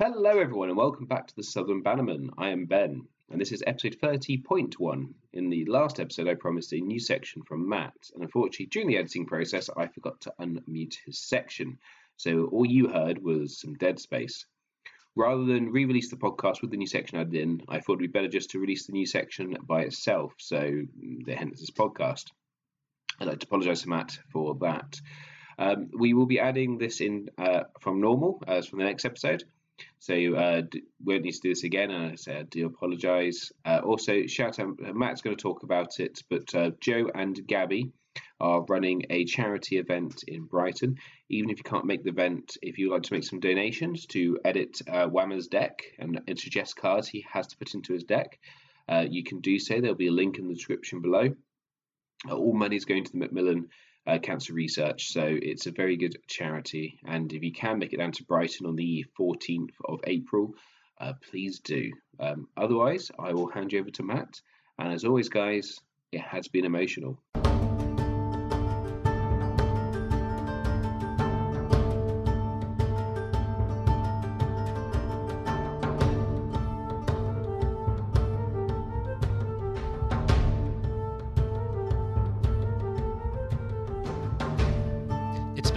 Hello, everyone, and welcome back to the Southern Bannerman. I am Ben, and this is episode 30.1. In the last episode, I promised a new section from Matt, and unfortunately, during the editing process, I forgot to unmute his section. So all you heard was some dead space. Rather than re release the podcast with the new section added in, I thought it'd be better just to release the new section by itself, so hence this podcast. I'd like to apologise to Matt for that. Um, we will be adding this in uh, from normal as from the next episode. So uh, we won't need to do this again, and I say I do apologise. Uh, also, shout out Matt's going to talk about it, but uh, Joe and Gabby are running a charity event in Brighton. Even if you can't make the event, if you'd like to make some donations to edit uh, Whammer's deck and, and suggest cards he has to put into his deck, uh, you can do so. There'll be a link in the description below. all money is going to the Macmillan uh, Cancer Research, so it's a very good charity. And if you can make it down to Brighton on the 14th of April, uh, please do. Um, otherwise, I will hand you over to Matt. And as always, guys, it has been emotional.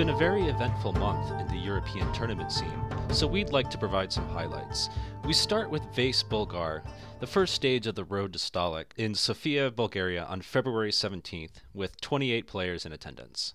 Been a very eventful month in the European tournament scene, so we'd like to provide some highlights. We start with Vase Bulgar, the first stage of the Road to Stalac in Sofia, Bulgaria on February 17th, with 28 players in attendance.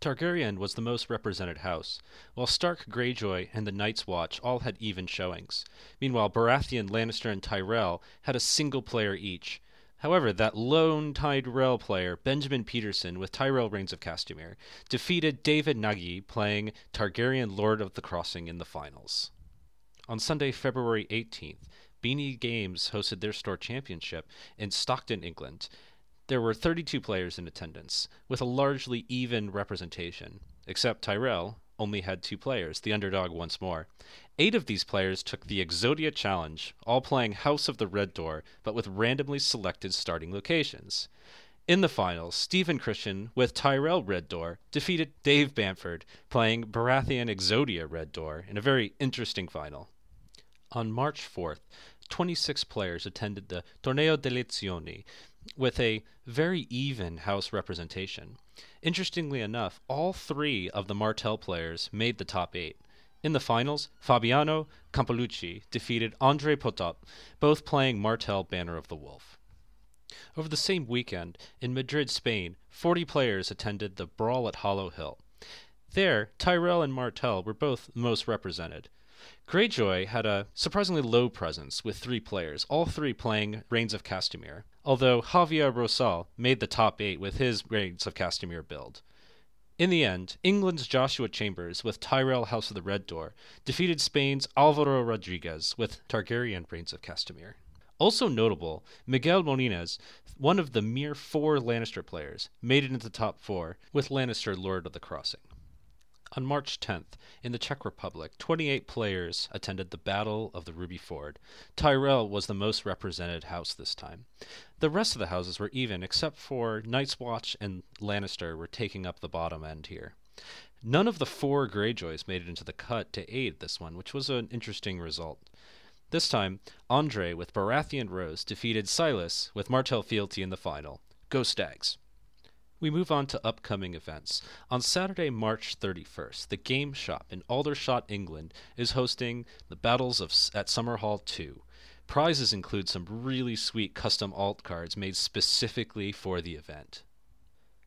Targaryen was the most represented house, while Stark Greyjoy and the Night's Watch all had even showings. Meanwhile, Baratheon, Lannister, and Tyrell had a single player each, However, that lone Tyrell player, Benjamin Peterson, with Tyrell Rains of Castamere, defeated David Nagy playing Targaryen Lord of the Crossing in the finals. On Sunday, February 18th, Beanie Games hosted their store championship in Stockton, England. There were 32 players in attendance, with a largely even representation, except Tyrell, only had two players, the underdog once more. Eight of these players took the Exodia Challenge, all playing House of the Red Door, but with randomly selected starting locations. In the finals, Stephen Christian, with Tyrell Red Door, defeated Dave Bamford, playing Baratheon Exodia Red Door, in a very interesting final. On March 4th, 26 players attended the Torneo delle Lezioni, with a very even house representation. Interestingly enough, all three of the Martell players made the top eight. In the finals, Fabiano Campolucci defeated Andre Potop, both playing Martell Banner of the Wolf. Over the same weekend, in Madrid, Spain, 40 players attended the Brawl at Hollow Hill. There, Tyrell and Martell were both most represented. Greyjoy had a surprisingly low presence with three players, all three playing Rains of Castamere, although Javier Rosal made the top eight with his Rains of Castamere build. In the end, England's Joshua Chambers with Tyrell House of the Red Door defeated Spain's Alvaro Rodriguez with Targaryen Rains of Castamere. Also notable, Miguel Molines, one of the mere four Lannister players, made it into the top four with Lannister Lord of the Crossing. On March 10th, in the Czech Republic, 28 players attended the Battle of the Ruby Ford. Tyrell was the most represented house this time. The rest of the houses were even, except for Night's Watch and Lannister were taking up the bottom end here. None of the four Greyjoys made it into the cut to aid this one, which was an interesting result. This time, Andre with Baratheon Rose defeated Silas with Martell Fealty in the final. Go Stags! We move on to upcoming events. On Saturday, March 31st, the Game Shop in Aldershot, England, is hosting the Battles of at Summerhall 2. Prizes include some really sweet custom alt cards made specifically for the event.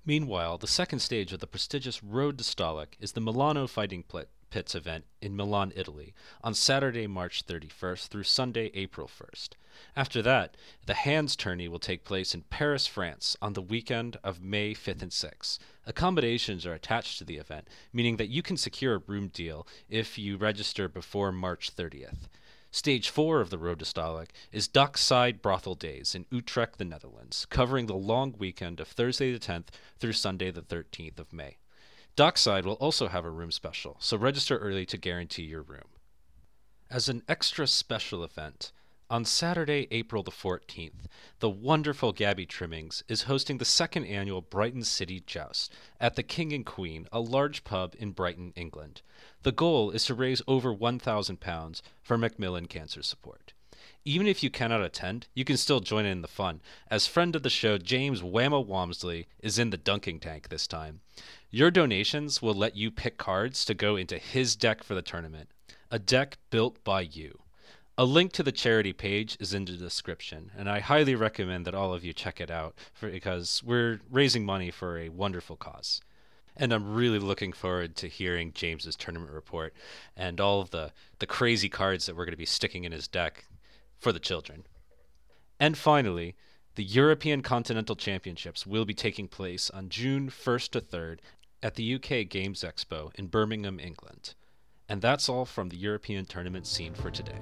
Meanwhile, the second stage of the prestigious Road to Stalac is the Milano Fighting Pit, Pits event in Milan, Italy, on Saturday, March 31st through Sunday, April 1st. After that, the Hands tourney will take place in Paris, France, on the weekend of May 5th and 6th. Accommodations are attached to the event, meaning that you can secure a room deal if you register before March 30th. Stage 4 of the Road to Stalac is Dockside Brothel Days in Utrecht, the Netherlands, covering the long weekend of Thursday the 10th through Sunday the 13th of May. Dockside will also have a room special, so register early to guarantee your room. As an extra special event, On Saturday, April the 14th, the wonderful Gabby Trimmings is hosting the second annual Brighton City Joust at the King and Queen, a large pub in Brighton, England. The goal is to raise over £1,000 for Macmillan Cancer Support. Even if you cannot attend, you can still join in the fun, as friend of the show James Whammo Wamsley is in the dunking tank this time. Your donations will let you pick cards to go into his deck for the tournament, a deck built by you. A link to the charity page is in the description, and I highly recommend that all of you check it out for, because we're raising money for a wonderful cause. And I'm really looking forward to hearing James's tournament report and all of the, the crazy cards that we're going to be sticking in his deck for the children. And finally, the European Continental Championships will be taking place on June 1st to 3rd at the UK Games Expo in Birmingham, England. And that's all from the European tournament scene for today.